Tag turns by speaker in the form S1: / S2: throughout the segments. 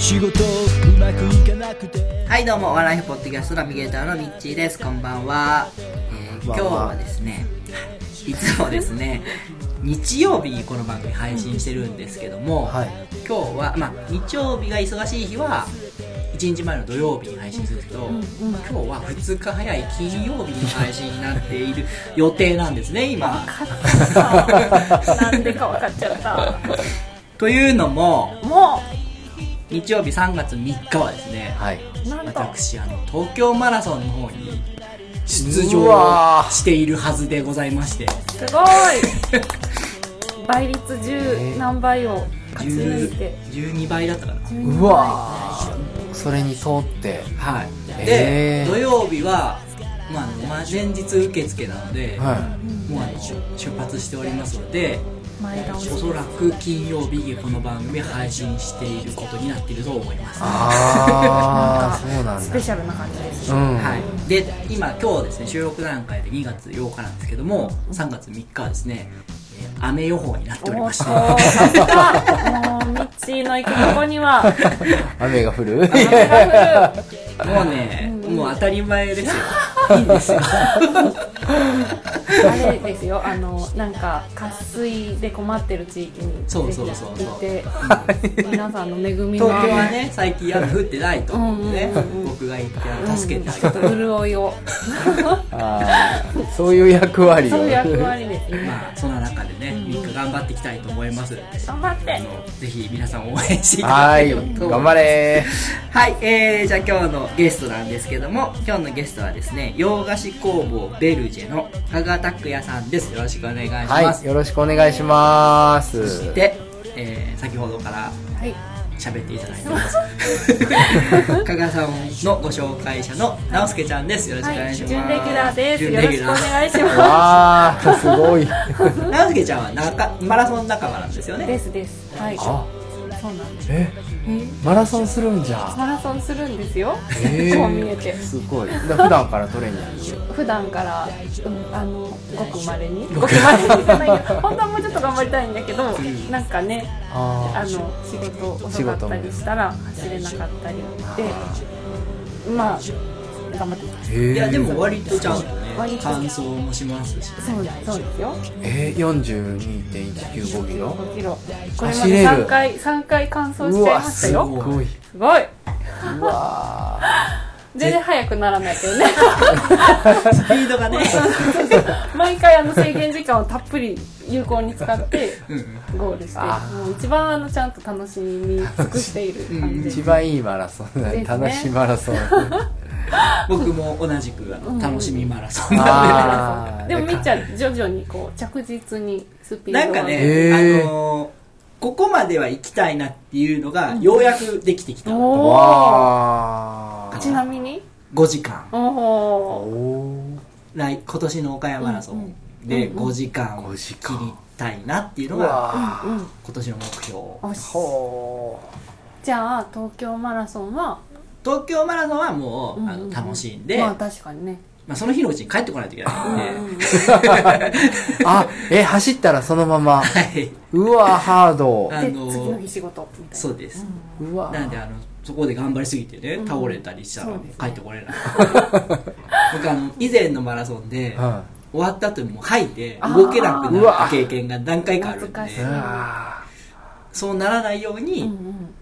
S1: 仕事うまくいかなくて。
S2: はいどうもワンライフポッドキャストナビゲーターのミッチーです。こんばんは、えー今日はですねいつもですね日曜日にこの番組配信してるんですけども、
S3: はい。
S2: 今日はまあ日曜日が忙しい日は1日前の土曜日に配信するんですけど、今日は2日早い金曜日に配信になっている予定なんですね今。
S4: なんでか分かっちゃった。
S2: というのも
S4: も
S2: 日曜日3月3日はですね
S3: はい。
S2: 私あの東京マラソンの方に出
S3: う
S2: 場しているはずでございまして。
S4: すごい。倍率10何倍を勝ち抜いて。
S2: 10 12倍だったかな。
S3: うわー。それに通って。
S2: はい。
S3: へ
S2: で
S3: ー
S2: 土曜日は、まああのまあ、前日受付なので、
S3: は
S2: もうあの出発しておりますので
S4: 前倒し
S2: おそらく金曜日にこの番組配信していることになっていると思います。
S3: い。ああ、そうなんだ。
S4: スペシャルな感じです
S3: うん。
S2: はい、で今今日ですね収録段階で2月8日なんですけども3月3日はですね、えー雨予報になっておりまして。
S4: もうミッチー。の行くとこには。
S3: 雨が降る。
S4: 雨が降る。
S2: もうね、もう当たり前ですよいいんですよ。
S4: あれですよ。あのなんか渇水で困ってる地域に
S2: そうそうそうそう。
S4: ぜひ行って皆さんの恵みの
S2: 東京はね最近雨降ってないと。思うんでね、
S4: うん。うんうん
S2: 僕が行って助けてあげ
S4: ちょっと潤いを
S3: そういう役割を。
S4: そういう役割ですね
S2: まあそん。な中でね3日頑張っていきたいと思います
S4: 頑張って
S2: あのぜひ皆さん。応援していた
S3: はい。
S2: だければと思います
S3: 頑張れ
S2: はい、えー、じゃあ今日のゲストなん。ですけども今日のゲストはですね洋菓子工房ベルジェの加賀拓也さんです。よろしくお願いします、
S3: はい。よろしくお願いします。
S2: そして、えー先ほどから
S4: はい。
S2: 喋っていただいてます。加賀さんのご紹介者の直輔ちゃんです。よろしくお願いします、
S4: 準レギュラーです。
S2: 準
S4: よろしくお
S2: レギュラー
S4: 願いしま
S3: わー、すごい。
S2: 直輔ちゃんは仲マラソン仲間なんですよね。
S4: すですです。はい。
S3: あ、
S4: そうなんです。
S3: え、マラソンするんじゃ。
S4: マラソンするんですよ。
S3: えー。
S4: こう見えて。
S3: すごい。だ普段からトレーニング？
S4: 普段から、うん、あのごくまれに。ごく。まれにじゃないよ。本当はもうちょっと頑張りたいんだけどなんかねあ
S3: あ
S4: の仕事遅かったりしたら走れなかったりでまあ頑張ってます。
S3: ー。へー。
S2: いやでも割とちゃんとね
S4: 割と
S2: 完走もしますし
S4: そうそうですよ。
S3: えー、42.195キロ。
S4: 5キロ。これま
S3: 走れる
S4: で3回三回完走しちゃいましたよ。
S3: すごい。
S4: すごい。う
S3: わ
S4: 全然速くならないけどね。
S2: スピードがね。
S4: 毎回あの制限時間をたっぷり有効に使って
S2: うん
S4: ゴールして
S3: あ
S4: もう一番あのちゃんと楽しみ尽くしている感
S3: ー
S4: じ
S3: 一番いいマラソンだね。楽しいマラソン。
S2: 僕も同じくあの楽しみマラソン
S3: あー。
S4: でもみっちゃん徐々にこう着実にスピード
S2: なんかね、あのーここまでは行きたいなっていうのがようやくできてきた、
S4: おお
S3: わー。
S4: ちなみに
S2: ？5時間。来今年の岡山マラソン。で5時間
S3: 5時
S2: 切
S3: 間
S2: りたいなっていうの
S3: う
S2: が今年の目標。
S4: じゃあ東京マラソンは
S2: 東京マラソンはもう、あの
S4: うんうん。うん
S2: 楽しんで、
S4: まあ
S2: ま
S4: 確かにね。
S2: あ、その日のうちに帰ってこないといけないんで、
S3: ー あえ走ったらそのまま。
S2: はい。
S3: うわハード。
S2: あ
S4: で
S2: の
S4: 次の日仕事みたいな。
S2: そうです、
S3: うわ。
S2: なんであのそこで頑張りすぎてね倒れたりしたら帰ってこれない。僕あの以前のマラソンで
S3: うん
S2: 終わった後にもう吐いて動けなくなった経験が何回かあるんで。そうならないよう
S4: うんう
S2: に
S4: ん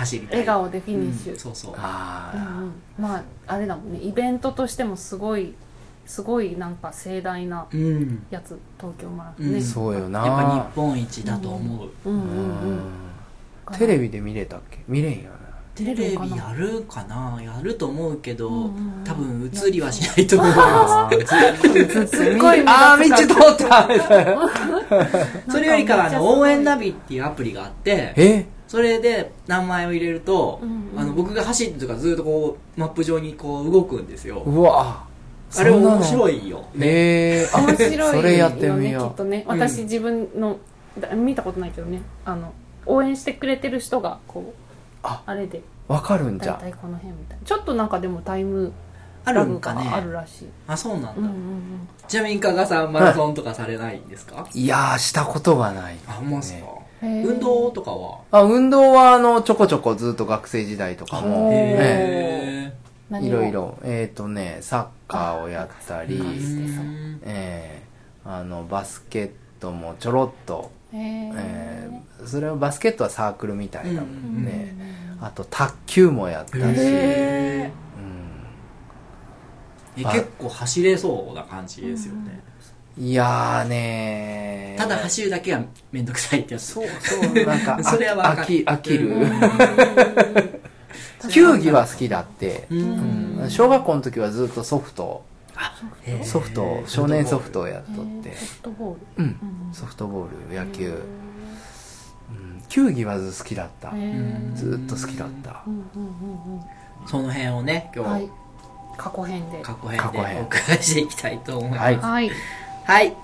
S2: 走りたい、
S4: 笑顔でフィニッシュ。
S2: うんそうそう。
S3: あ
S4: うんうん。まああれだもんね。イベントとしてもすごいすごいなんか盛大な
S2: うん。
S4: やつ東京マラソンね、
S2: うん。
S3: そうよな。
S2: やっぱ日本一だと思う、
S4: うんうん
S3: う
S4: うん。
S3: んテレビで見れたっけ？見れんよ
S2: テレビやるかな？やると思うけど、
S4: うんうんうん。
S2: 多分映りはしないと思いま
S3: な
S4: すっごい。
S3: あー道通った。
S2: すそれよりかはあの応援ナビっていうアプリがあって
S3: え？
S2: それで名前を入れると、
S4: うんうん。
S2: あの僕が走ってるとかずっとこうマップ上にこう動くんですよ。
S3: うわ。
S2: あれ面
S3: い
S2: 白いよ。
S3: えー、あ
S4: 面白いよね
S3: それやってみ
S4: き
S3: よ
S4: っとね。
S2: うん。
S4: 私自分のだ見たことないけどね。あの応援してくれてる人がこう
S3: あ
S4: あれで。
S3: うわかるんじゃ。
S4: 大体この辺みたいな。ちょっとなんかでもタイム
S2: あるんかね。
S4: あるらしい。
S2: あそうなんだ、
S4: うんうん
S2: ちなみに加賀さんマラソンとかされないんですか、
S3: いやーしたことがない、
S2: あほんまっすか、運動とかは？
S3: あ運動はあのちょこちょこずっと学生時代とかも。え
S2: へ
S4: 何を？
S3: いろいろ。えっ、とねサッカーをやったり
S4: あ
S2: ー
S4: してそう
S2: うん
S3: え。ーあのバスケットもちょろっと、
S4: へー。
S3: えーそれはバスケットはサークルみたいなもんで、
S4: うん
S3: あと卓球もやったし、
S4: へ
S2: え
S3: あ
S2: 結構走れそうな感じですよね、
S3: うんいやーねー。
S2: ただ走るだけはめんどくさいってやつ。
S3: そうそうなんか
S2: それは
S3: 飽き飽きる、
S2: うん。
S3: 球技は好きだって、小学校の時はずっとソフト。ソフト少年ソフトをやっとって。
S4: ソフトボール。
S3: うん。
S4: うん。
S3: ソフトボール野球、うん、球技はずっと好きだった。ずっと好きだった。
S2: その辺をね今日、
S4: はい。過去編で。
S2: 過去編
S3: 過去編。
S2: でお伺いしていきたいと思います。
S3: はい。
S4: はい
S2: はい。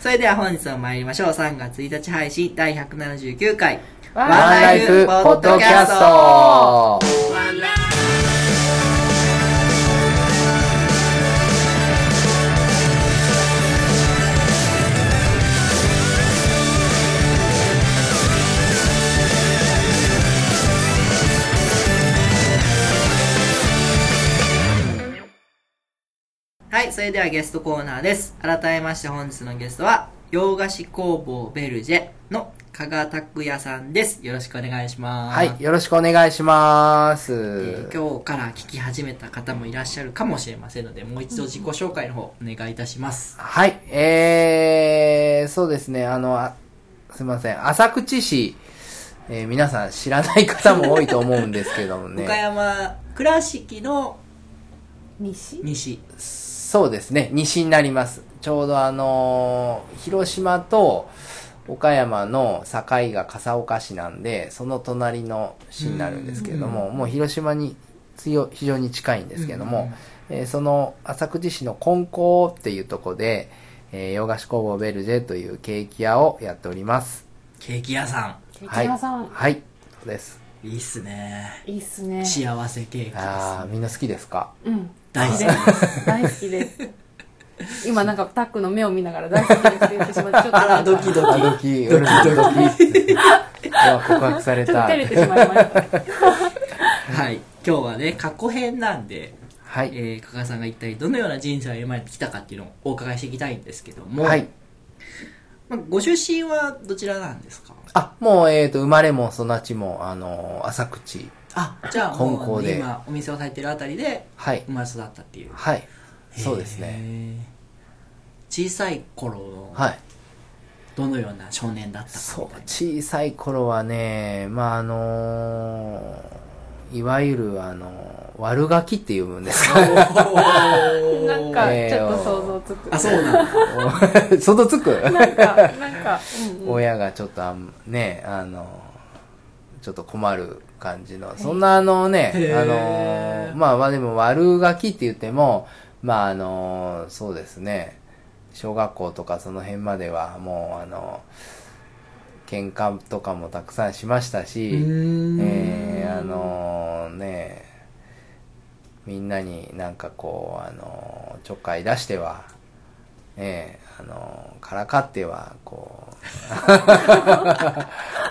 S2: それでは本日も参りましょう。3月1日配信第179回。
S4: ワン
S3: ライフポッドキャスト
S2: はい、それではゲストコーナーです。改めまして本日のゲストは、洋菓子工房ベルジェの加賀拓也さんです。よろしくお願いします。
S3: はいよろしくお願いします、
S2: えー今日から聞き始めた方もいらっしゃるかもしれませんので、もう一度自己紹介の方お願いいたします。
S3: はい、えー、そうですね、あの、あすいません、浅口市、えー皆さん知らない方も多いと思うんですけどもね。
S2: 岡山倉敷の
S4: 西
S2: 西。
S3: そうですね、西になります。ちょうどあのー広島と岡山の境が笠岡市なんで、その隣の市になるんですけれども、もう広島に強非常に近いんですけども、えーその浅口市の金光っていうところで、えー洋菓子工房ベルジェというケーキ屋をやっております。
S2: ケーキ屋さ
S4: ケーキ屋さん、
S3: はい、そうです。
S2: ん。いいっすね。
S4: いいっすね
S2: 幸せケーキです。
S3: ああ、みんな好きですか？
S4: うん
S2: 大好き
S4: です大好きです今なんかタックの目を見ながら大好きですって言ってしまってちょっと
S2: あら、ドキドキ。
S3: ドキ、ドキ、ドキ。告白された
S4: ちょっと照。れてしまいました
S2: はい。今日はね、過去編なんで、
S3: はい。
S2: えー、加賀さんが一体どのような人生を歩まれてきたかっていうのをお伺いしていきたいんですけども、
S3: はい。
S2: まあ、ご出身はどちらなんですか
S3: あ、もう、えっ、と、生まれも育ちも、あの、浅口。
S2: あ、じゃあ今お店をされてるあたりで
S3: はい
S2: 生。まれ育ったっていう。
S3: はい。そうですね。
S2: ね。小さい頃の、
S3: はい。
S2: どのような少年だったか
S3: そう。小さい頃はねまああのいわゆるあの悪ガキっていうんですか
S4: なんか
S3: えー
S4: ちょっと想像つく、
S2: あ、そうなんだ。
S3: 想像つく？
S4: なんかなんか、うんうん、
S3: 親がちょっとあんねあのちょっと困る感じの。そんなあのねあのまあまあでも悪ガキって言ってもまああのそうですね。小学校とかその辺まではもうあの喧嘩とかもたくさんしましたし、えーあのねみんなになんかこうあのちょっかい出してはええあのからかってはこ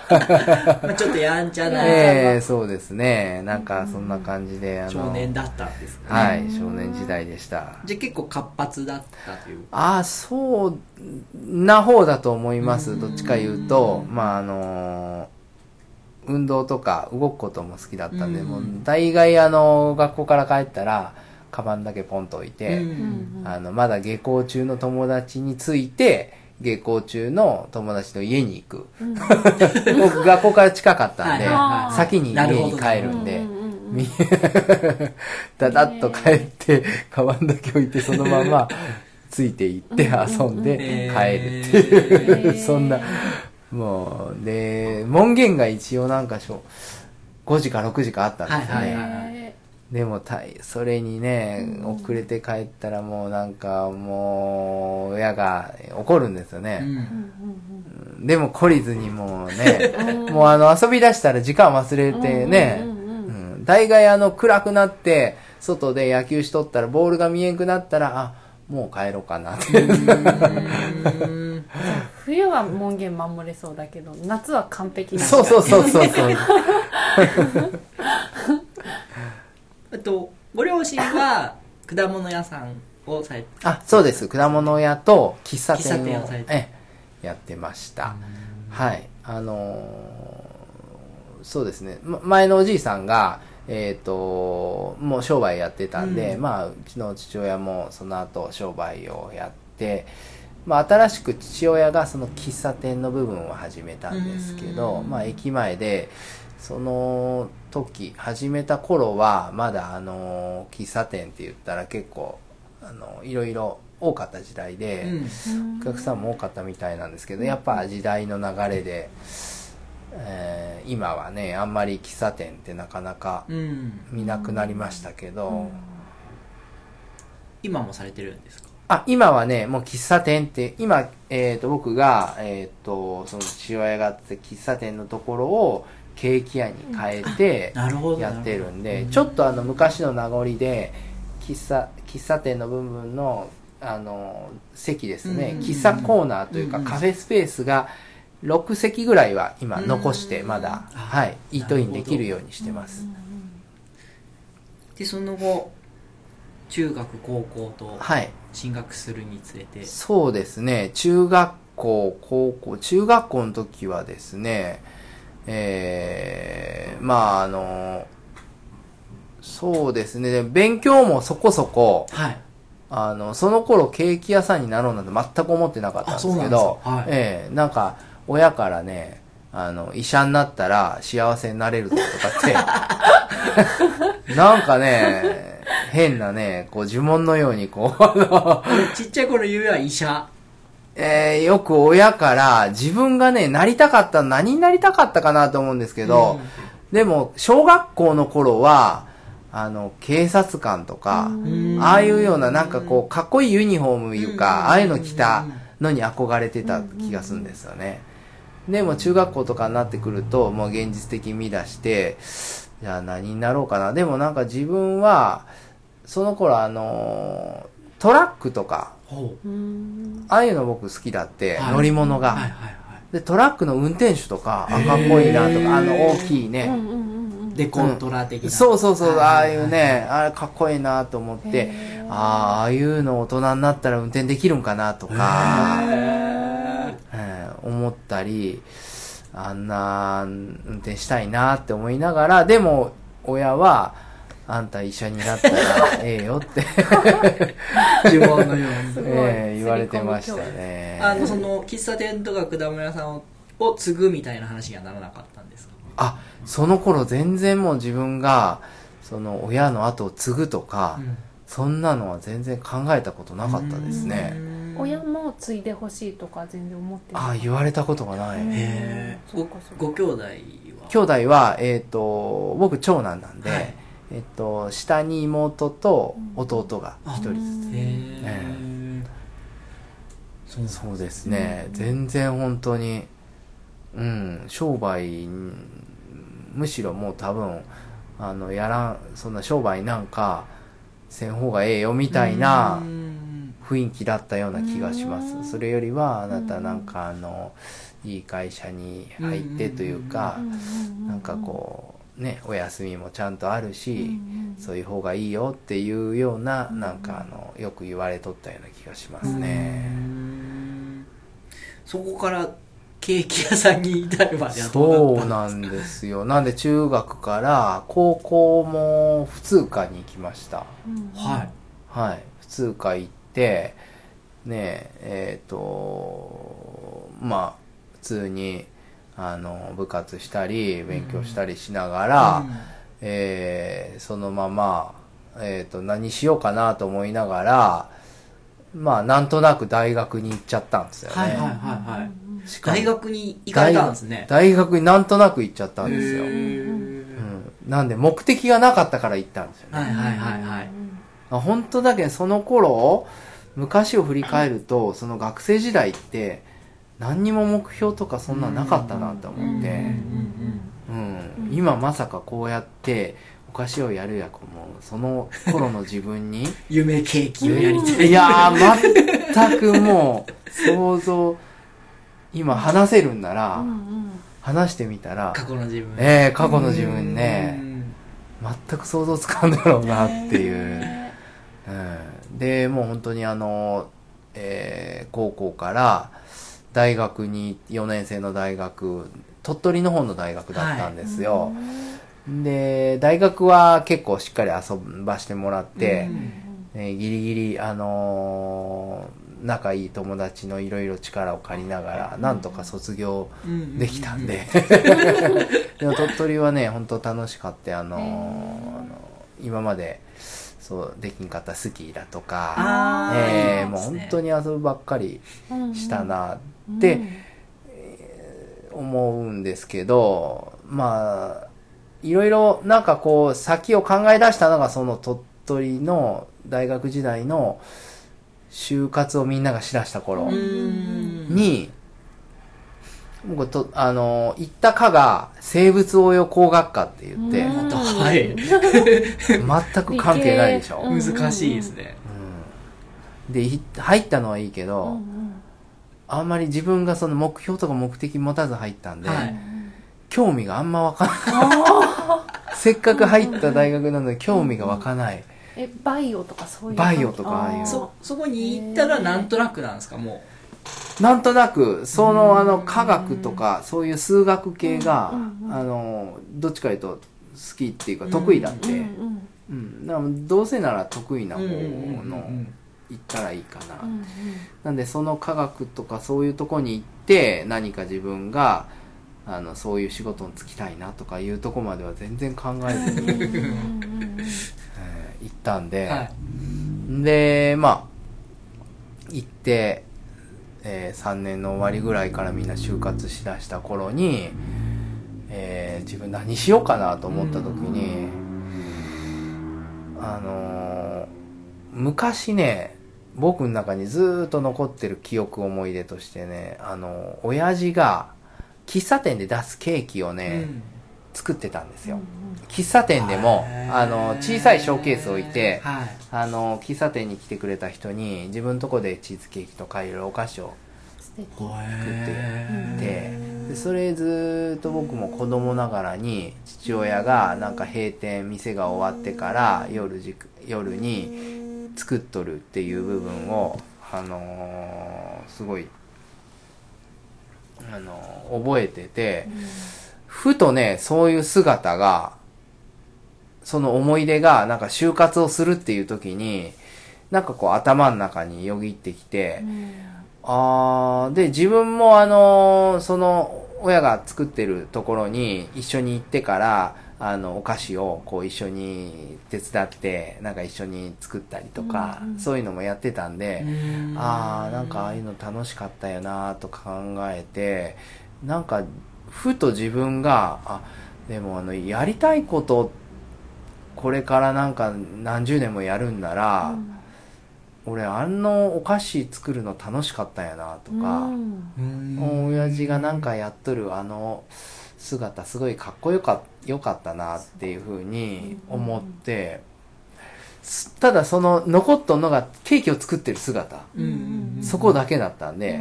S2: まあ、ちょっとやんちゃ
S3: う
S2: な。
S3: ええそうですね。なんかそんな感じであの
S2: 少年だったんですね。
S3: はい少年時代でした。
S2: じゃあ結構活発だったという
S3: ああそうな方だと思います。どっちか言うと。まああの運動とか動くことも好きだったんで
S2: うん。
S3: もう大概あの学校から帰ったらカバンだけポンと置いて、
S2: うん。
S3: あのまだ下校中の友達について下校中の友達の家に行く、僕学校から近かったんで、
S2: はい
S3: 先に家に帰るんで、だだっと帰って、カバンだけ置いてそのままついて行って遊んで帰るっていう、そんな、もう、で、門限が一応なんかしょ、5時か6時かあったんですよね。
S2: はいはいはい
S4: へ
S3: でもたい、それにね、遅れて帰ったらもうなんかもう、親が怒るんですよね。
S2: うん。
S3: でも懲りずにもうね、もうあの遊び出したら時間忘れてね、大概あの暗くなって、外で野球しとったらボールが見えんくなったら、あ、もう帰ろうかな。って。
S2: うん
S4: 冬は門限守れそうだけど夏は完璧な
S3: そうそうそうそうそう。
S2: あとご両親は果物屋さんをされて
S3: あ、そうです。果物屋と喫茶店を
S2: 喫茶店をされて
S3: ええやってました。はい。あのーそうですね。ま前のおじいさんが、えっ、と、もう商売やってたんで、
S2: うん
S3: まあ、うちの父親もその後商売をやって、まあ、新しく父親がその喫茶店の部分を始めたんですけど、
S2: うん
S3: まあ、駅前で、その時、始めた頃は、まだあの、喫茶店って言ったら結構、あの、いろいろ多かった時代で、
S2: うん。
S3: お客さんも多かったみたいなんですけど、やっぱ時代の流れで、えー今はね、あんまり喫茶店ってなかなか
S2: うん。
S3: 見なくなりましたけど、
S2: 今もされてるんですか？
S3: あ、今はね、もう喫茶店って、今、えっ、と、僕が、えっ、と、その父親があって喫茶店のところをケーキ屋に変えて、やってるんで、ちょっとあの昔の名残で、喫茶、喫茶店の部分の、あの、席ですね、
S2: うん
S3: 喫茶コーナーというか
S2: うん
S3: カフェスペースが6席ぐらいは今残して、
S2: うん。
S3: まだ、
S2: あ
S3: はい、イートインできるようにしてます。
S2: でその後中学高校と
S3: はい。
S2: 進学するにつれて。
S3: そうですね、中学校、高校、中学校の時はですね、えー、まああの、そうですね、勉強もそこそこ、
S2: はい。
S3: あの、その頃ケーキ屋さんになろうなんて全く思ってなかったんですけど、
S2: はい。
S3: ええなんか、親からね、あの、医者になったら幸せになれるぞとかって、なんかね、変なね、こう呪文のようにこう、
S2: ちっちゃい頃夢は医者
S3: えーよく親から自分がね、なりたかった、何になりたかったかなと思うんですけど、でも、小学校の頃は、あの、警察官とか、
S2: うん
S3: ああいうようななんかこう、かっこいいユニフォームいう
S2: うん
S3: か、ああいうの着たのに憧れてた気がするんですよね。でも中学校とかになってくると、もう現実的に見出して、じゃあ何になろうかな。でもなんか自分は、その頃あの、トラックとか、ああいうの僕好きだって、
S2: はい。
S3: 乗り物が。
S2: はいはいは
S3: で、トラックの運転手とか、あ、かっこいいなとか、あの大きいね。
S2: でコントラ的な、
S3: そうそうそう、ああいう
S2: は
S3: ね、あれかっこいいなと思って。ああ、ああいうの大人になったら運転できるんかなとか、
S2: へ
S3: えー思ったり、あんな運転したいなって思いながら、でも親は、あんた医者になったらええよって、
S2: ー 呪文のように。
S3: えー言われてましたね。
S2: あのその喫茶店とか果物屋さんをを継ぐみたいな話にはならなかったんですか？
S3: あ、その頃全然もう自分が、その親の後を継ぐとか、そんなのは全然考えたことなかったですね。
S4: 親も継いでほしいとか全然思ってない
S3: ああ、言われたことがない。
S4: うん。
S2: へえ
S4: そっかそっか。
S2: ご兄弟は？
S3: 兄弟は、えっ、と、僕長男なんで、
S2: はい
S3: えっ、と、下に妹と弟が一人ずつ。
S4: うん
S2: へ
S3: え
S2: え。そう
S3: そうですね、全然本当に、うん、商売、むしろもう多分、あの、やらん、そんな商売なんか、せん方がええよみたいな
S2: うん。
S3: 雰囲気だったような気がしま
S4: うん。
S3: す。それよりは、あなたなんかあの、いい会社に入ってというかなんかこう、ね、お休みもちゃんとあるし、
S4: うんうん
S3: そういう方がいいよっていうような、なんかあの、よく言われとったような気がします
S2: う
S3: ね。
S2: んそこからケーキ屋さんに至るまで
S3: そうう
S2: なった
S3: なんですよ。なんで中学から高校も普通科に行きました。
S4: うん
S2: はい
S3: はい。普通科行って、ねえ、えっ、と、まあ、普通に、あの、部活したり、勉強したりしながら、えーそのまま、えっ、と、何しようかなと思いながら、まあ、なんとなく大学に行っちゃったんですよね。
S2: はいはいはいはい。大学に行かれたんですね。
S3: 大学になんとなく行っちゃったんですよ。
S2: へ
S3: う
S2: ー
S3: ん、なんで目的がなかったから行ったんですよね。
S2: はいはいはいはい。
S3: あ本当だけどその頃昔を振り返るとその学生時代って何にも目標とかそんなんなかったなと思って、うん、今まさかこうやってお菓子をやるやこもその頃の自分に。
S2: 夢ケーキをやりたい。
S3: いやー全くもう想像。今話せるんなら話してみたら
S2: 過去の自分。
S3: ええ過去の自分
S2: う
S3: ね
S2: ん。
S3: 全く想像つかんだろうなっていう。うん、でもう本当にあの、えー高校から大学に4年生の大学鳥取の方の大学だったんですよ、で大学は結構しっかり遊ばしてもらって、えーギリギリあのー仲いい友達のいろいろ力を借りながらなんとか卒業
S2: うん
S3: で。きたんで、でも鳥取はね本当楽しかった。あのーあの今までそうできんかったスキーだとかえーもう本当に遊ぶばっかりしたなって思うんですけどまあいろいろなんかこう先を考え出したのがその鳥取の大学時代の就活をみんながしだした頃
S2: うん。
S3: に、僕と、あの、行った科が生物応用工学科って言って、
S4: うん。
S2: はい。
S3: 全く関係ないでしょ。
S2: 難しいですね。
S3: うん。で、い入ったのはいいけど、あんまり自分がその目標とか目的持たず入ったんで、
S2: はい。
S3: 興味があんまわかんない。せっかく入った大学なのに興味が湧かない。
S4: えバイオとかそういう
S3: バイオとかああいう
S4: ー。
S2: そそこに行ったらなんとなくなんですかも
S3: なんとなく、その、あの、科学とか、そういう数学系が、あの、どっちかというと、好きっていうか、得意だって。
S4: うんうん
S3: うん、だからどうせなら得意な
S2: う
S3: 方
S2: うんうんうんう
S3: の
S2: ん
S3: 行ったらいいかな、
S4: うん
S3: なんでその科学とかそういうとこに行って何か自分があのそういう仕事に就きたいなとかいうとこまでは全然考えずに、えー行ったんで、
S2: はい。
S3: でまあ行って、え3年の終わりぐらいからみんな就活しだした頃に、えー自分何しようかなと思った時に、あのー昔ね僕の中にずーっと残ってる記憶思い出としてねあの親父が喫茶店で出すケーキをね、作ってたんですよ、喫茶店でもあの小さいショーケース置いて
S2: はい。
S3: あの喫茶店に来てくれた人に自分のとこでチーズケーキとかいろいろお菓子を
S4: 素敵。
S2: へ
S3: ででそれずーっと僕も子供ながらに父親がなんか閉店店が終わってから夜夜に作っとるっていう部分をあのーすごいあのー覚えてて、ふとねそういう姿がその思い出がなんか就活をするっていう時になんかこう頭の中によぎってきて、あーで、自分もあのーその、親が作ってるところに一緒に行ってから、あの、お菓子をこう一緒に手伝って、なんか一緒に作ったりとか、そういうのもやってたんで、ああ、なんかああいうの楽しかったよなと考えて、なんか、ふと自分が、あ、でもあの、やりたいこと、これからなんか何十年もやるんなら、俺あのお菓子作るの楽しかったんやなとか、親父がなんかやっとるあの姿すごいかっこよかよかったなっていうふうに思って、すただその残っとんのがケーキを作ってる姿、そこだけだったんで、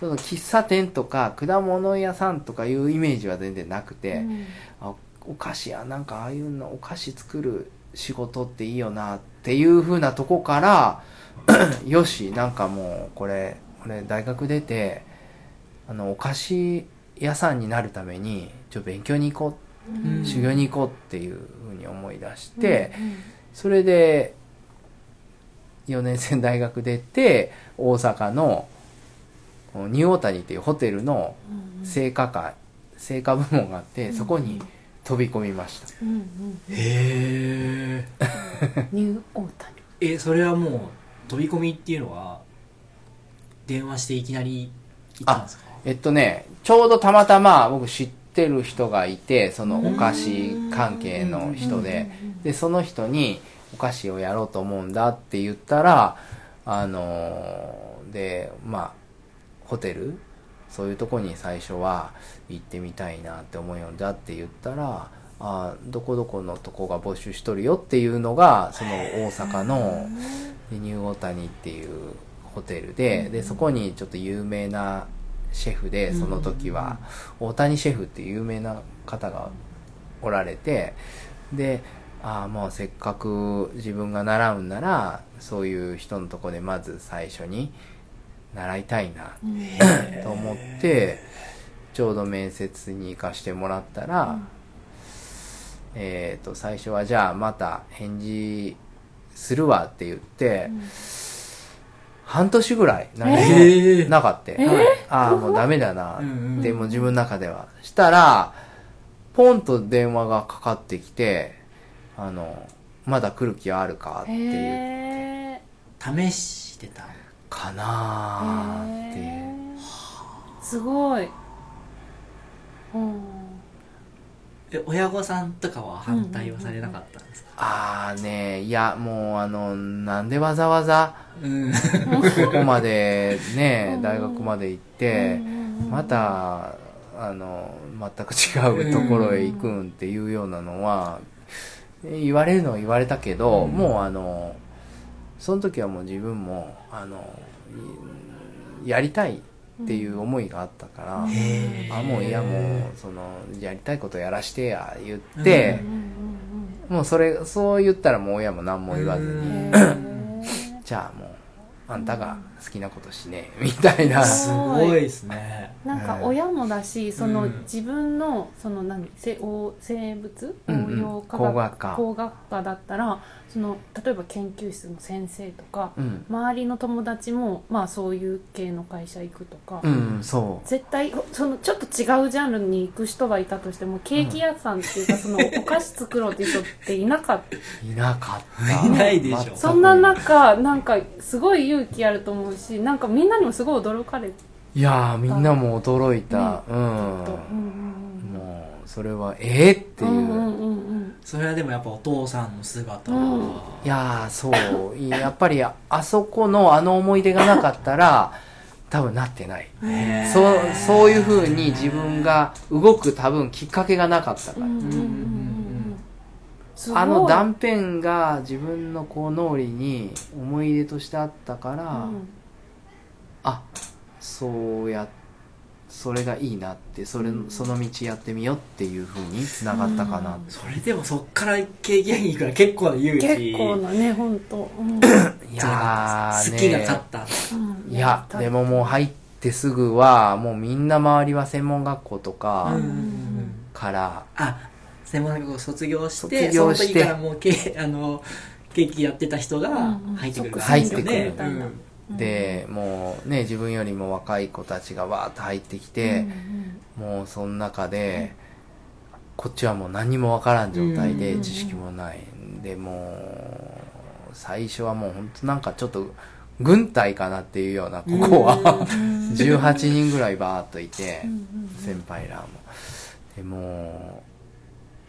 S3: その喫茶店とか果物屋さんとかいうイメージは全然なくて、あお菓子やなんかああいうのお菓子作る仕事っていいよなっていう風なとこから よしなんかもうこれ俺大学出てあのお菓子屋さんになるためにちょ勉強に行こう、修行に行こうっていう風に思い出して、それで4年生大学出て大阪のニューオータニっていうホテルの成果課成果部門があってそこに飛び込みました、
S2: へ
S4: ニューオータニ。
S2: ええそれはもう飛び込みっていうのは電話していきなり行ったんですか？
S3: えっとね、ちょうどたまたま僕知ってる人がいて、そのお菓子関係の人で、で、その人にお菓子をやろうと思うんだって言ったら、あのーで、まあ、ホテル？そういうとこに最初は行ってみたいなって思うんだって言ったら、あーどこどこのとこが募集しとるよっていうのが、その大阪のでニューオータニっていうホテルで、で、そこにちょっと有名なシェフで、その時は、大谷シェフっていう有名な方がおられて、で、ああ、もうせっかく自分が習うんなら、そういう人のとこでまず最初に習いたいな、と思って、ちょうど面接に行かしてもらったら、えっ、と、最初はじゃあまた返事するわって言って、半年ぐらい何
S2: え
S3: もなかった。
S2: はい。
S3: ああ、もうダメだな。
S2: うんうん。
S3: でも自分の中では。したら、ポンと電話がかかってきて、あの、まだ来る気はあるかっていう、
S4: へ
S2: 試してた？
S3: かな
S4: ー
S3: ーっていう。
S4: へー。すごい。うん。
S2: え親御さんとかは反対はされなかったんですか？
S3: ああね、いや、もうあの、なんでわざわざ、
S2: うん。
S3: ここまでね
S4: う、ん。
S3: 大学まで行って、
S4: うん
S3: また、あの、全く違うところへ行くんっていうようなのは、言われるのは言われたけど、
S2: うん。
S3: もうあの、その時はもう自分も、あの、いやりたいっていう思いがあったから、
S2: へー。
S3: あ、もういやもう、その、やりたいことやらしてや、言って
S2: うん、
S3: もうそれ、そう言ったらもう親も何も言わずに、じゃあもう、あんたが好きなことしねえ、みたいな。
S2: すごいですね。
S4: なんか親もだし、その
S2: うん。
S4: 自分のその何せお生物？応
S3: うんうん。
S4: 用科
S3: 工学科。
S4: 工学科だったらその例えば研究室の先生とか、
S3: うん。
S4: 周りの友達もまあそういう系の会社行くとか、
S3: うん、そう。
S4: 絶対そのちょっと違うジャンルに行く人がいたとしてもケーキ屋さんっていうか、そのお菓子作ろうっていう人っていなかった
S3: いなかった。
S2: いないでしょ
S4: そんな中なんかすごい勇気あると思うしなんかみんなにもすごい驚かれて
S3: いやー、みんなも驚いた。
S4: ね
S3: うん。
S4: と、うん
S3: もう、それは、えー、っていう。
S4: うんうんうんうんうん
S2: それはでもやっぱお父さんの姿
S4: うん
S2: は、
S3: いやー、そう。いやっぱり、あそこのあの思い出がなかったら、多分なってない。そう、そういう風に自分が動く多分きっかけがなかったから。あの断片が自分のこう脳裏に思い出としてあったから、
S4: うん
S3: あそうやそれがいいなってそれその道やってみようっていうふうにつながったかな、
S4: うん。
S2: それでもそっからケーキ屋に行くから結構な勇気。
S4: 結構なね本当、うん。
S3: いや
S2: 好きが勝った。
S4: うん。
S3: いやでももう入ってすぐはもうみんな周りは専門学校とか
S2: うん。うんうん
S3: から、
S2: あ専門学校卒業して
S3: 卒業して。
S2: その時からもうケあのケーキやってた人が
S4: うん。うん
S2: 入ってくるから
S3: 入ってくる。
S2: ね
S4: 入ってくる
S2: うん
S3: でもうね自分よりも若い子たちがわーっと入ってきて、もうその中で、こっちはもう何にもわからん状態
S4: うんうんうん
S3: で知識もないんでもう最初はもう本当なんかちょっと軍隊かなっていうようなここは 18人ぐらいバーっといて先輩らも。でも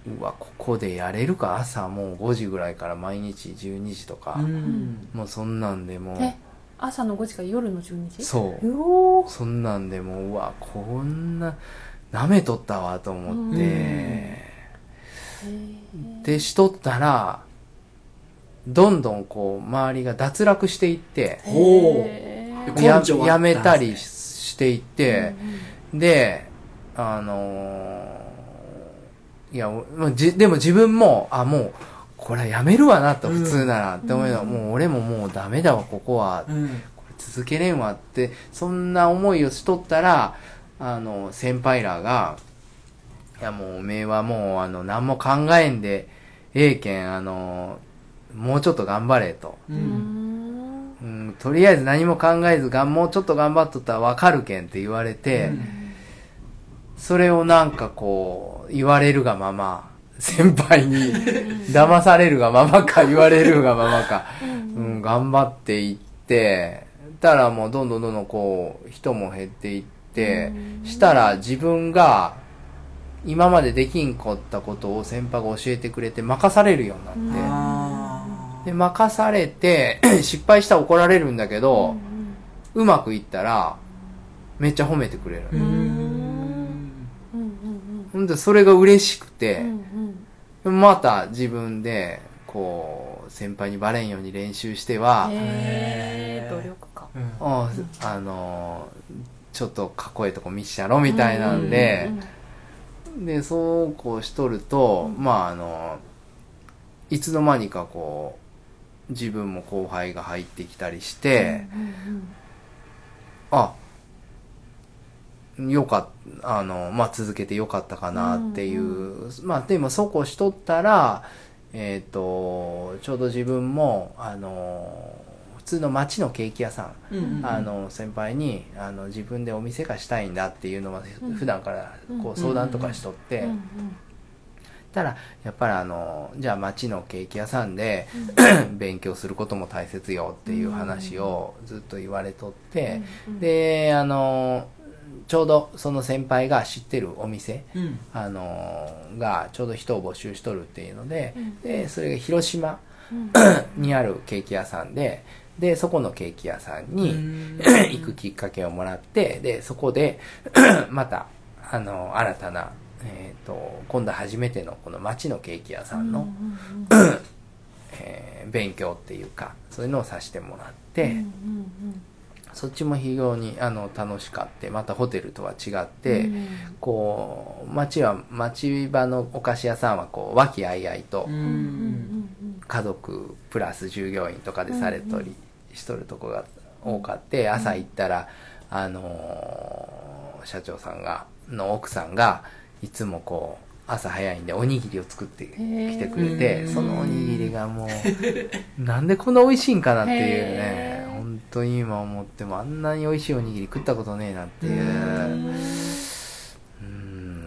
S3: ううわここでやれるか？朝もう5時ぐらいから毎日12時とか、
S2: うん。
S3: もうそんなんでもう
S4: え朝の5時から夜の12時？
S3: そう。そんなんでもううわこんな舐めとったわと思って、
S4: へ
S3: でしとったらどんどんこう周りが脱落していってや
S2: 根性あったんですね。
S3: やめたりしていって、であのーいやもうじでも自分もあもうこれはやめるわなと
S2: うん
S3: 普通なら、って思うのはもう俺ももうダメだわここは。
S2: うん。
S3: これ続けれんわって、そんな思いをしとったら、あの、先輩らが、いやもうおめえはもうあの、何も考えんで、ええけん、あの、もうちょっと頑張れと。
S2: う
S4: ん、
S3: とりあえず何も考えずが、もうちょっと頑張っとったらわかるけんって言われて、
S2: うん。
S3: それをなんかこう、言われるがまま、先輩に騙されるがままか言われるがままか、うん、頑張っていって、たらもうどんどんどんどんこう、人も減っていって、したら自分が今までできんかったことを先輩が教えてくれて任されるようになって、
S2: あ
S3: で、任されて、失敗したら怒られるんだけど、うまくいったら、めっちゃ褒めてくれる。ほんで、それが嬉しくて
S4: うんう、ん
S3: また自分で、こう、先輩にバレんように練習しては、
S4: 努力家
S2: うん。
S3: ああのちょっとかっこいいとこ見したろみたいなんで、でそうこうしとると、まああのいつの間にかこう自分も後輩が入ってきたりして、あよかったあのまあ続けてよかったかなっていう、まあでもそうこうしとったらえっ、とちょうど自分もあの普通の町のケーキ屋さん
S2: うんうん
S3: あの先輩にあの自分でお店がしたいんだっていうのは普段からこう相談とかしとって、たらやっぱりあのじゃあ町のケーキ屋さんで、勉強することも大切よっていう話をずっと言われとって、であのちょうどその先輩が知ってるお店、
S2: うん。
S3: あのがちょうど人を募集しとるっていうので,、でそれが広島 にあるケーキ屋さんででそこのケーキ屋さんに、行くきっかけをもらってでそこで またあの新たな、えー、と今度初めてのこの町のケーキ屋さんの、えー勉強っていうかそういうのをさせてもらって、そっちも非常にあの楽しかってまたホテルとは違って、こう町は町場のお菓子屋さんはこう和気あいあいと、
S2: うん。
S3: 家族プラス従業員とかでされとりしとるとこが多かって、朝行ったら、あのー社長さんがの奥さんがいつもこう朝早いんでおにぎりを作ってきてくれてそのおにぎりがもうなんでこんな美味しいんかなっていうね
S4: へー
S3: 本当に今思ってもあんなに美味しいおにぎり食ったことねえなっていう。うん。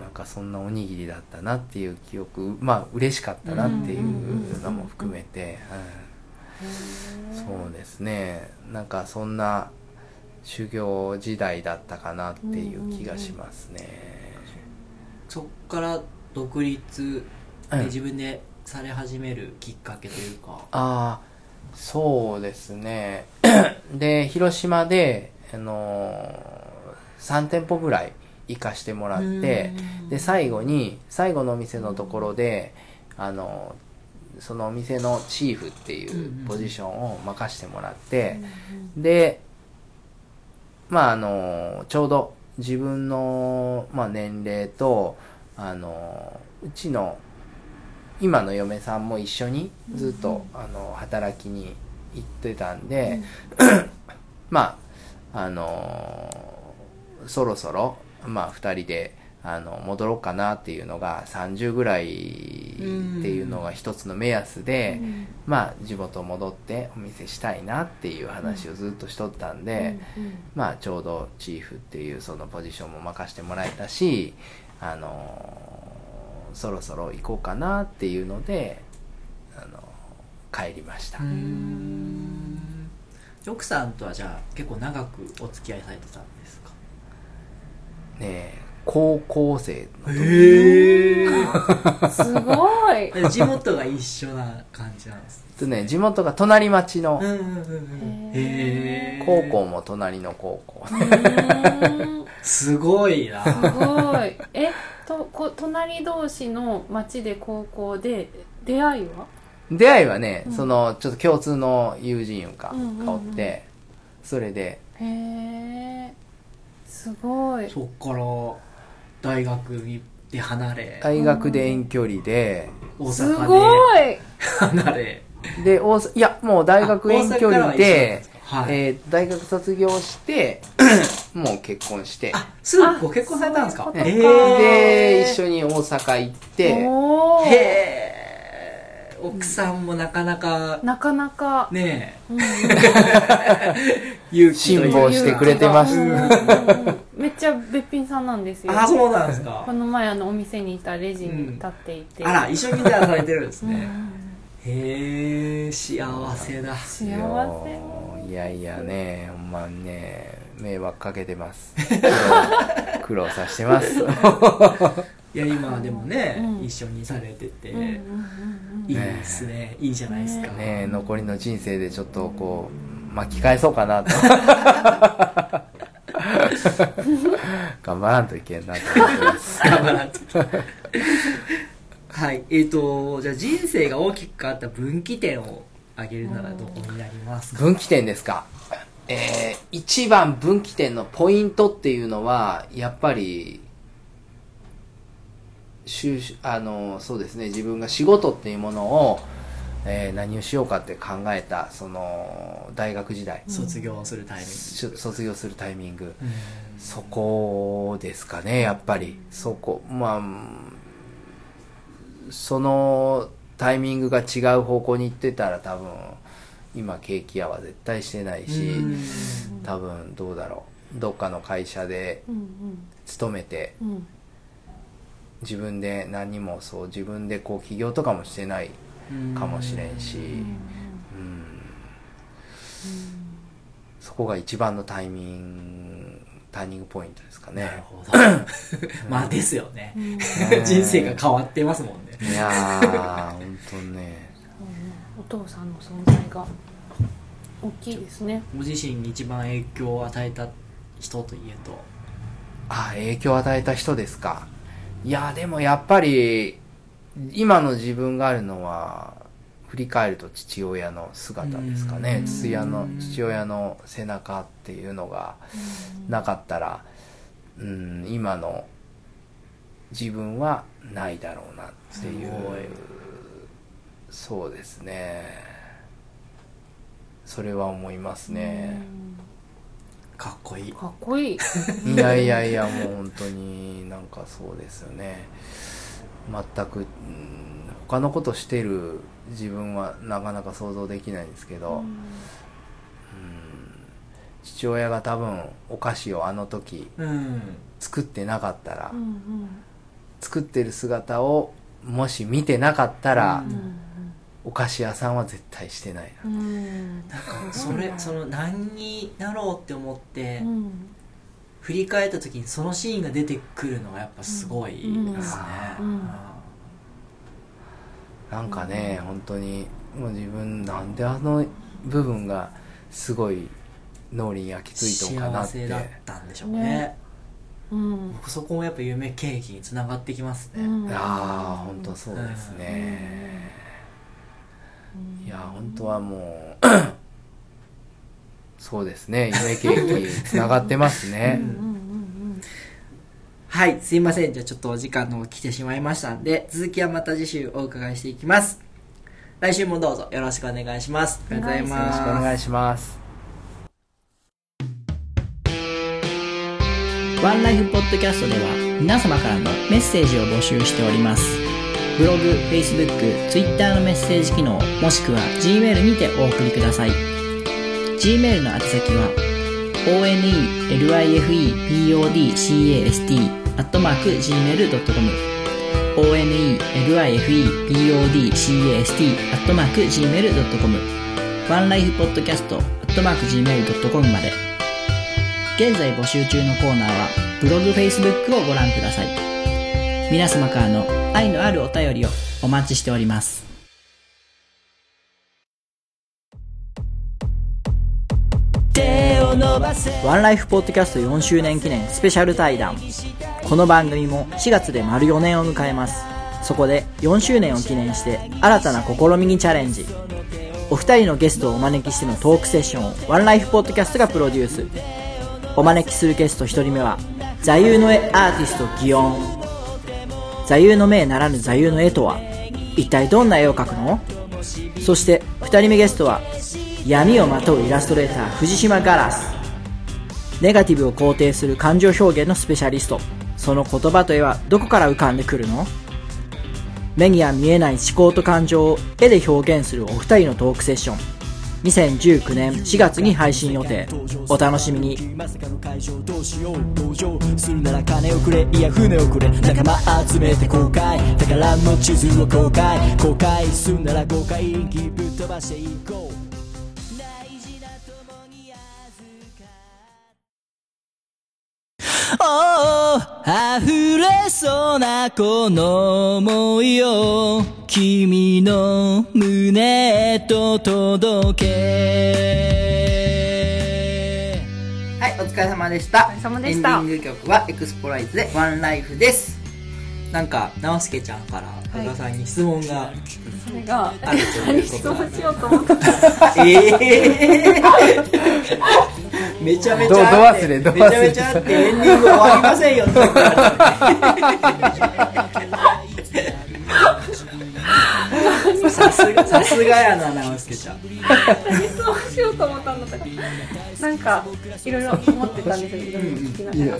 S3: なんかそんなおにぎりだったなっていう記憶まあ嬉しかったなっていうのも含めて、うん、そうですね。なんかそんな修行時代だったかなっていう気がしますね、
S2: そっから独立で
S3: うん。
S2: 自分でされ始めるきっかけというか。
S3: ああそうですね で広島で、あのー3店舗ぐらい行かしてもらってで最後に最後のお店のところで、あのそのお店のチーフっていうポジションを任してもらって、でまああのちょうど自分の、まあ、年齢とあのうちの今の嫁さんも一緒にずっと、あの働きに行ってたんで、まああのそろそろ、まあ、2人であの戻ろうかなっていうのが30ぐらいっていうのが一つの目安で、まあ地元戻ってお店したいなっていう話をずっとしとったんで、まあちょうどチーフっていうそのポジションも任せてもらえたし、あのそろそろ行こうかなっていうので、あの帰りました。
S2: 奥さんとはじゃあ結構長くお付き合いされてたんですか？
S3: ねえ高校生の時。
S2: へえ
S4: すごい。
S2: 地元が一緒な感じなんです
S3: とね、地元が隣町の
S2: うんうんうんうん。へえ
S3: 高校も隣の高校。
S2: すごいな。
S4: すごい。えとこ隣同士の町で高校で出会いは？
S3: 出会いはね、その、ちょっと共通の友人が
S4: うんうんうん
S3: おって、それで、
S4: へえすごい。
S2: そっから大学で離れ。
S3: 大学で遠距離で、
S2: 大
S4: す
S2: 阪
S4: ご
S2: で
S4: い
S2: 離れ。
S3: で、大阪いや、もう大学遠距離で、
S2: はい、
S3: えー大学卒業して、もう結婚して、
S2: すぐご結婚されたんですか？
S3: ね
S4: そういうことか。
S3: で、一緒に大阪行って、
S2: へえ奥さんもなかなか
S4: なかなか、
S2: ね
S4: うん。
S2: えうか
S3: 辛抱してくれてまし
S4: うん。
S3: た。
S4: うんうんうんめっちゃべっぴんさんなんですよ。
S2: あそうなんですか。
S4: この前あのお店にいたレジに立っていて、
S2: あら一緒に出されてるんです
S4: うん
S2: ね、へえ幸せだ。
S4: 幸せ。
S3: いやいやね、ほんまにね、迷惑かけてます。苦労させてます
S2: いや今でもね、
S4: うん。
S2: 一緒にされてて、
S4: うんうんうん
S2: いいですね。いいじゃないですか、
S3: ねえ。残りの人生でちょっとこう巻き返そうかなと。頑張らんといけんなと思ってます。
S2: 頑張らんとはい。えっ、とじゃあ人生が大きく変わった分岐点を挙げるならどこになりますか？
S3: 分岐点ですか。えー、一番分岐点のポイントっていうのはやっぱり就あのそうですね自分が仕事っていうものを、えー何をしようかって考えたその大学時代、
S2: 卒業するタイミング。
S3: し卒業するタイミング、
S2: うん。
S3: そこですかねやっぱり。そこまあそのタイミングが違う方向に行ってたら多分今ケーキ屋は絶対してないし、
S2: うん。
S3: 多分どうだろう。どっかの会社で
S4: うん
S3: 勤めて
S4: うんうん
S3: 自分で何もそう自分でこう起業とかもしてないかもしれんし、うん。そこが一番のタイミングターニングポイントですかね。
S2: なるほど。まあですよね、人生が変わってますもんね。
S3: いやー本当ね。
S4: お父さんの存在が大きいですね。
S2: ご自身に一番影響を与えた人といえと。
S3: あ影響を与えた人ですかいやでもやっぱり今の自分があるのは振り返ると父親の姿ですかね。
S2: うん。
S3: 父親の父親の背中っていうのがなかったらうん今の自分はないだろうなっていう。そうですね。それは思いますね
S2: かっこいい。
S4: かっこいい。
S3: いやいやいやもう本当になんかそうですよね。全くうん他のことしてる自分はなかなか想像できないんですけど、うん。父親が多分お菓子をあの時
S2: うん。
S3: 作ってなかったら、
S4: うん
S3: 作ってる姿をもし見てなかったら、
S2: うん
S3: お菓子屋さんは絶対してないな、
S4: うん。うん
S2: それその何になろうって思って、
S4: うん。
S2: 振り返った時にそのシーンが出てくるのがやっぱすごいですね、
S4: うん。うん。
S3: なんかね、本当にもう自分なんであの部分がすごい脳裏に焼き付いたのかなって。
S2: 幸せだったんでしょうね。
S4: ねうん。
S2: 僕そこもやっぱ夢ケーキにつながってきますね、
S4: うん。
S3: ああ本当そうですね、いや本当はもう そうですね。夢ケーキつながってますね、
S2: はいすいません。じゃあちょっとお時間の方来てしまいましたんで続きはまた次週お伺いしていきます。来週もどうぞよろしくお願いします。ありがとうござい
S3: よろしくお
S2: ます
S3: 願いします。
S2: ワンライフポッドキャストでは皆様からのメッセージを募集しておりますブログ、Facebook、Twitter のメッセージ機能もしくは Gmail にてお送りください Gmail の宛先は onelifepodcast アットマーク Gmail.com onelifepodcast アットマーク Gmail.com ワンライフポッドキャストアットマーク Gmail.com まで現在募集中のコーナーはブログ Facebook をご覧ください皆様からの愛のあるお便りをお待ちしております。ワンライフポッドキャスト4周年記念スペシャル対談。この番組も4月で丸4年を迎えます。そこで4周年を記念して新たな試みにチャレンジ。お二人のゲストをお招きしてのトークセッションをワンライフポッドキャストがプロデュース。お招きするゲスト1人目は座右の絵アーティスト祇園。座右の銘ならぬ座右の絵とは一体どんな絵を描くの？そして2人目ゲストは闇をまとうイラストレーター藤島ガラス。ネガティブを肯定する感情表現のスペシャリスト。その言葉と絵はどこから浮かんでくるの？目には見えない思考と感情を絵で表現するお二人のトークセッション。2019年4月に配信予定。お楽しみに。
S1: まさかの会場どうしよう同情するなら金をくれいや船をくれ。仲間集めて公開。宝の地図を公開。公開するなら公開ギぶっ飛ばしていこう。おー溢れそうなこの想いを君の胸へと届け。
S2: はい、お疲れ様でした。
S4: お疲れ様でした。
S2: エンディング曲はエクスポライズでワンライフです。なんか、直輔ちゃんから、加賀さんに質問が、
S4: それが
S2: あるという
S4: 何質問しようと思った
S2: ええめちゃめちゃあって
S3: どど忘れど忘れ
S2: めちゃめちゃあってエンディング終わりませんよさすがさすがやな直輔ちゃん。
S4: 何質問しようと思ったんだったかなんかいろいろ思ってたんですよ。いろいろ聞きなが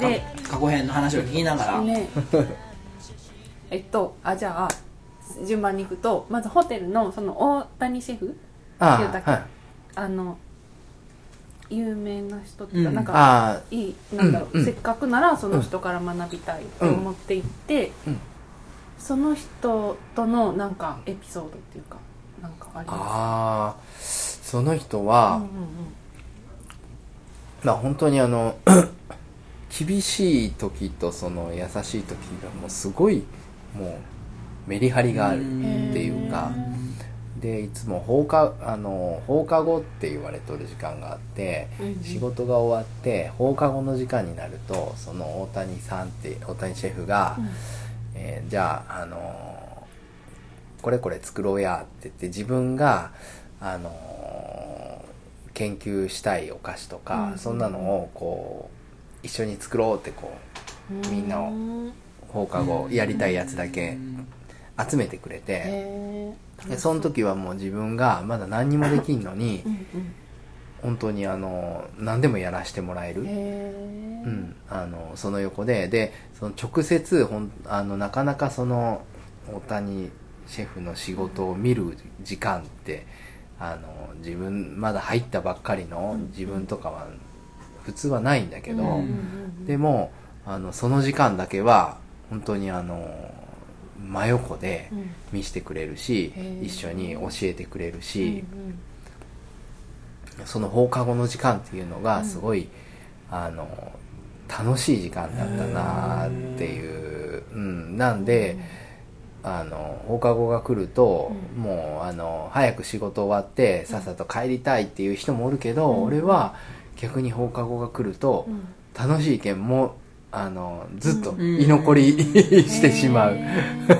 S4: らで
S2: 過去編の話を聞きながら、
S4: ね。えっとあじゃあ順番に行くとまずホテルのその大谷シェフ
S3: あ
S4: 言うたっけ
S3: はい。
S4: あの有名な人っていうか、
S2: うん。
S4: なんか
S3: あ
S4: いいなんだろう、せっかくならその人から学びたいと思って行って、
S3: うん。
S4: その人とのなんかエピソードっていうかなんかありま
S3: あー。その人
S4: す
S3: は、
S4: うんうん
S3: まあ本当にあの 厳しい時とその優しい時がもうすごいもうメリハリがあるっていうかでいつも放課あの放課後って言われとる時間があって
S4: うんうん。
S3: 仕事が終わって放課後の時間になるとその大谷さんって大谷シェフが、
S4: うん。
S3: えーじゃあ、あのーこれこれ作ろうやって言って自分が、あのー研究したいお菓子とか、
S4: うんうん
S3: そんなのをこう一緒に作ろうってこうみんなを
S4: うん
S3: 放課後やりたいやつだけ集めてくれて、でその時はもう自分がまだ何にもできんのに
S4: うんうん。
S3: 本当にあの何でもやらせてもらえる。うん、あのその横ででその直接ほんあのなかなかその大谷シェフの仕事を見る時間ってあの自分まだ入ったばっかりの自分とかは普通はないんだけど、
S4: うん。
S3: でもあのその時間だけは本当にあの真横で
S4: うん。
S3: 見せてくれるし、
S4: へー。
S3: 一緒に教えてくれる
S4: うん
S3: し、その放課後の時間っていうのがすごい、あの楽しい時間だったなっていう、うん、なんで、あの放課後が来ると、
S4: うん。
S3: もうあの早く仕事終わってさっさと帰りたいっていう人もおるけど、
S4: うん。
S3: 俺は逆に放課後が来ると
S4: うん。うん
S3: 楽しいけんもあのずっと
S2: うん。
S3: 居残り してしまう、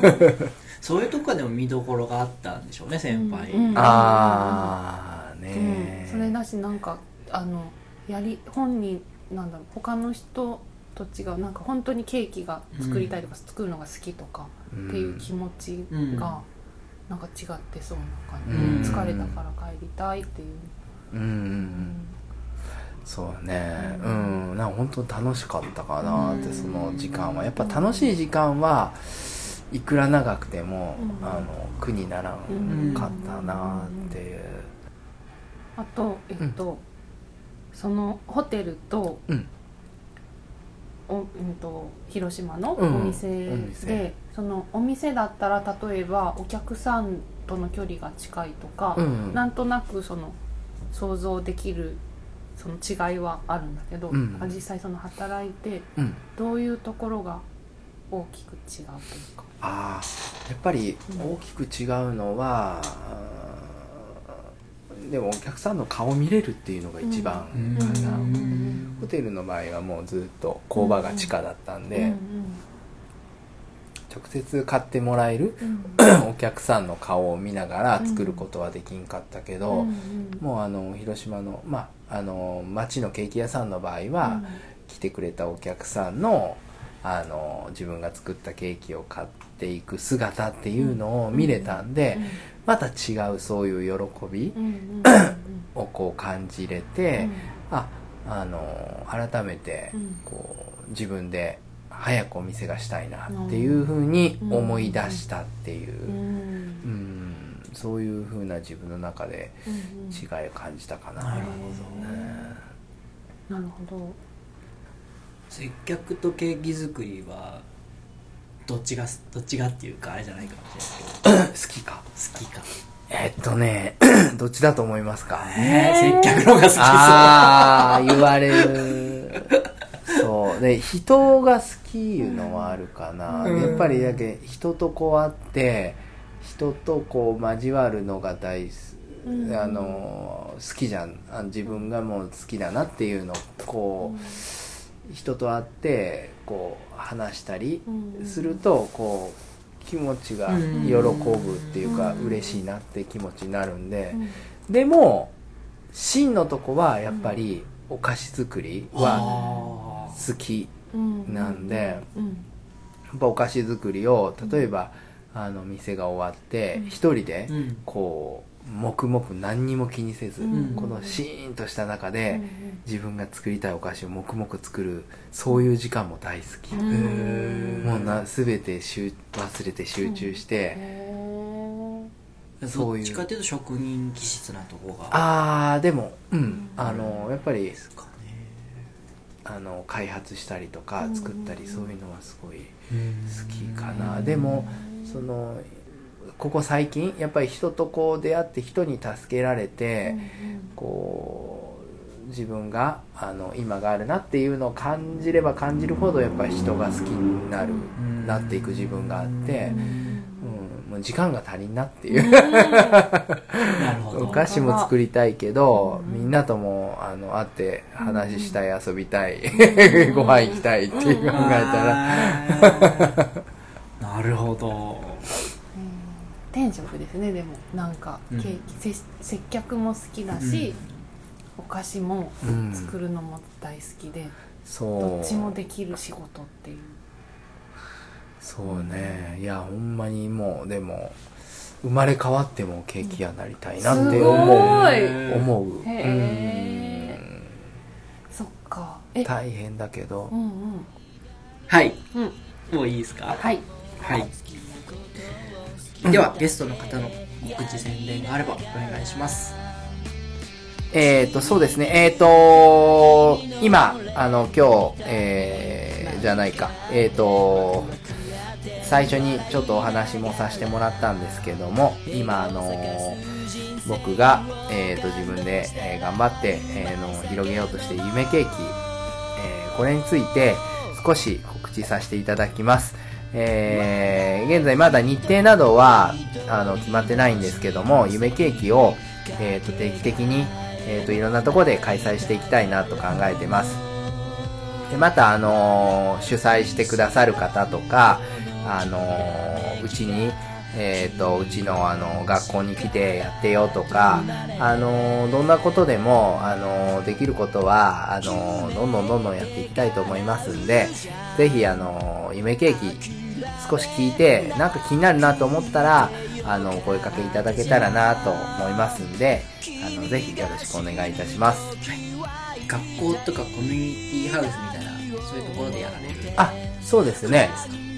S2: そういうとこでも見どころがあったんでしょうね先輩、
S4: うんうん
S3: ああね
S4: うん。
S3: え、
S4: それだしなんかあのやり本人なんだろう他の人と違うなんか本当にケーキが作りたいとか、作るのが好きとかっていう気持ち
S2: うん
S4: がなんか違ってそうな感
S3: うん。
S4: じ、疲れたから帰りたいっていう、
S3: うんうんう
S4: うんん
S3: そうね。
S4: う
S3: うん。んなんか本当楽しかったかなって
S2: うん。
S3: その時間は。やっぱ楽しい時間はいくら長くても、
S4: うん。
S3: あの苦にならんかったなっていう。
S4: あとえっと、そのホテルと
S3: うん。
S4: お、うん、と広島のお
S3: うん。
S4: 店で、
S3: お店。
S4: そのお店だったら例えばお客さんとの距離が近いとか、
S3: うん。
S4: なんとなくその想像できるその違いはあるんだけど、
S3: うん。
S4: 実際その働いて
S3: うん。
S4: どういうところが大きく違うというか。
S3: ああやっぱり大きく違うのは、でもお客さんの顔見れるっていうのが一番か
S2: うん。
S3: な、
S2: うん。
S3: ホテルの場合はもうずっと工場が地下だったんで、
S4: うん
S3: 直接買ってもらえる
S4: うん。
S3: お客さんの顔を見ながら作ることはできんかったけど、
S4: うん
S3: もうあの広島のまああの町のケーキ屋さんの場合は、来てくれたお客さんのあの自分が作ったケーキを買っていく姿っていうのを見れたんで、また違うそういう喜び をこう感じれて、ああの改めて
S4: うん。
S3: こう自分で早くお店がしたいなっていうふうに思い出したっていう、
S4: うん。
S3: うん。そういうふうな自分の中で
S4: うん
S3: 違いを感じたかな。
S2: なるほ
S4: なるほど。
S2: 接客とケーキ作りはどっちがどっちがっていうかあれじゃないかもしれないけど。
S3: 好きか。
S2: 好きか。
S3: えっとね どっちだと思いますか？
S2: えー、接客の方が好きそう。
S3: ああ言われる で人が好きいうのはあるかな、
S2: うん。
S3: やっぱりだけ人とこう会って人とこう交わるのが大好
S4: うん。
S3: あの好きじゃん。あ自分がもう好きだなっていうのをこう、人と会ってこう話したり
S4: うん。
S3: するとこう気持ちが喜ぶっていうか
S4: うん。
S3: 嬉しいなって気持ちになるんで
S4: うん。
S3: でも真のとこはやっぱりお菓子作りは
S2: あ
S3: 好き
S4: うん
S3: なんで
S4: うん。
S3: やっぱお菓子作りを例えばあの店が終わって
S4: うん。
S3: 一人で
S2: うん。
S3: こう黙々何にも気にせず
S4: うん。
S3: このシーンとした中
S4: う
S3: で
S4: ん。
S3: 自分が作りたいお菓子を黙々作るそういう時間も大好き。もうな全て集忘れて集中して
S4: へ
S3: そういう
S2: どっちかというと職人気質なとこが。
S3: ああでもうん。あのやっぱり
S2: ですか。ね
S3: あの開発したりとか
S4: うん
S3: 作ったりそういうのはすごい
S2: うん。
S3: 好きかな。でもそのここ最近やっぱり人とこう出会って人に助けられ
S4: ー
S3: てこう自分があの今があるなっていうのを感じれば感じるほどやっぱり人が好きになる
S2: ん。
S3: なっていく自分があってもう時間が足りんなっていう。
S2: なるほ
S3: お
S2: ど
S3: 菓子も作りたいけど、
S4: うん。
S3: みんなともあの会って話したい、遊びたい、ご飯行きたいっていう考えたら、
S2: なるほど。
S4: 天職ですねでも。なんか
S2: うん。
S4: 接客も好きだし、お菓子も
S3: うん。
S4: 作るのも大好きで、
S3: そう。
S4: どっちもできる仕事っていう
S3: そうね。いやほんまにもうでも生まれ変わってもケーキ屋になりたいなって思う、
S4: すごい。
S3: 思う。
S4: へそっか。
S3: 大変だけど。
S4: うんうん。
S2: はい。
S4: うん。
S2: もういいですか？
S4: はい。
S2: はい。ではゲストの方の告知宣伝があればお願いします。
S3: えっ、とそうですね。えっ、と今あの今日えーじゃないか。えっ、と最初にちょっとお話もさせてもらったんですけども今あの僕が、えー、と自分で、えー頑張って、えーの広げようとして夢ケーキ、えーこれについて少し告知させていただきます。えー現在まだ日程などはあの決まってないんですけども夢ケーキを、えー、と定期的に、えー、といろんなとこで開催していきたいなと考えてます。でまた、あの主催してくださる方とか、あのーうちに、えっ、と、うちの、あの学校に来てやってよとか、あのーどんなことでも、あのーできることは、あのーどんどんどんどんやっていきたいと思いますんで、ぜひ、あのー夢ケーキ、少し聞いて、なんか気になるなと思ったら、あの、お声かけいただけたらなと思いますんで、あの、ぜひよろしくお願いいたします。
S2: 学校とかコミュニティハウスみたいなそういうところでやられる
S3: あ、そうですね。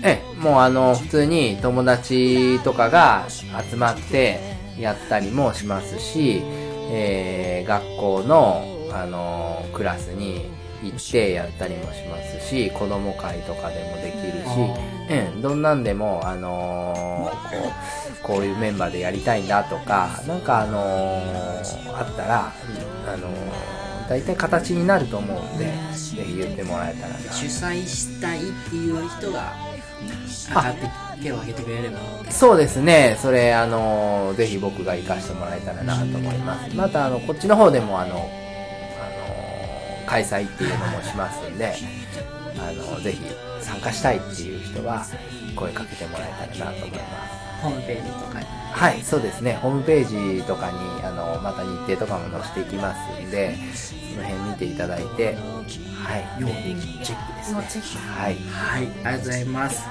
S3: ええ、もうあの、普通に友達とかが集まってやったりもしますし、えー学校の、あの、クラスに行ってやったりもしますし、子供会とかでもできるし、ええ、どんなんでも、あのこう、こういうメンバーでやりたいんだとか、なんかあのあったら、あの大体形になると思うんで、ぜひ言ってもらえたらな。
S2: 主催したいっていう人が上がって手を挙げてくれれば
S3: そうですね。それ、あの、ぜひ僕が活かしてもらえたらなと思います。また、あの、こっちの方でも、あの、あの、開催っていうのもしますんで、あの、ぜひ参加したいっていう人は、声かけてもらえたらなと思います。
S2: ホームページとかに
S3: はい、そうですね。ホームページとかに、あの、また日程とかも載せていきますんで、その辺見ていただいて、はい。
S2: 要チェックですね
S4: のチェック
S3: はい。
S2: はい、ありがとうございます。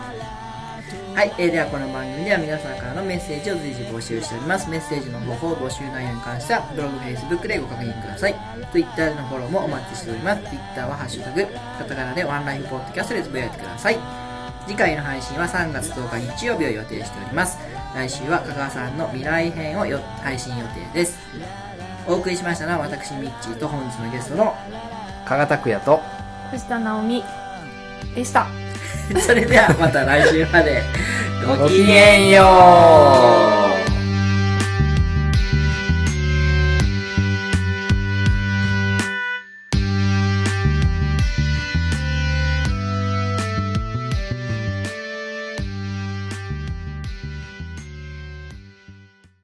S2: はい、えーではこの番組では皆さんからのメッセージを随時募集しております。メッセージの方法、募集内容に関しては、ブログ、Facebook でご確認ください。Twitter でのフォローもお待ちしております。Twitter はハッシュタグ、カタカナでワンライフポッドキャストでつぶやいてください。次回の配信は3月10日日曜日を予定しております。来週は香川さんの未来編をよ配信予定です。お送りしましたのは私、ミッチーと本日のゲストの、
S3: 加賀拓也と、
S4: 藤田直美でした
S2: それではまた来週まで。
S3: ごきげんよう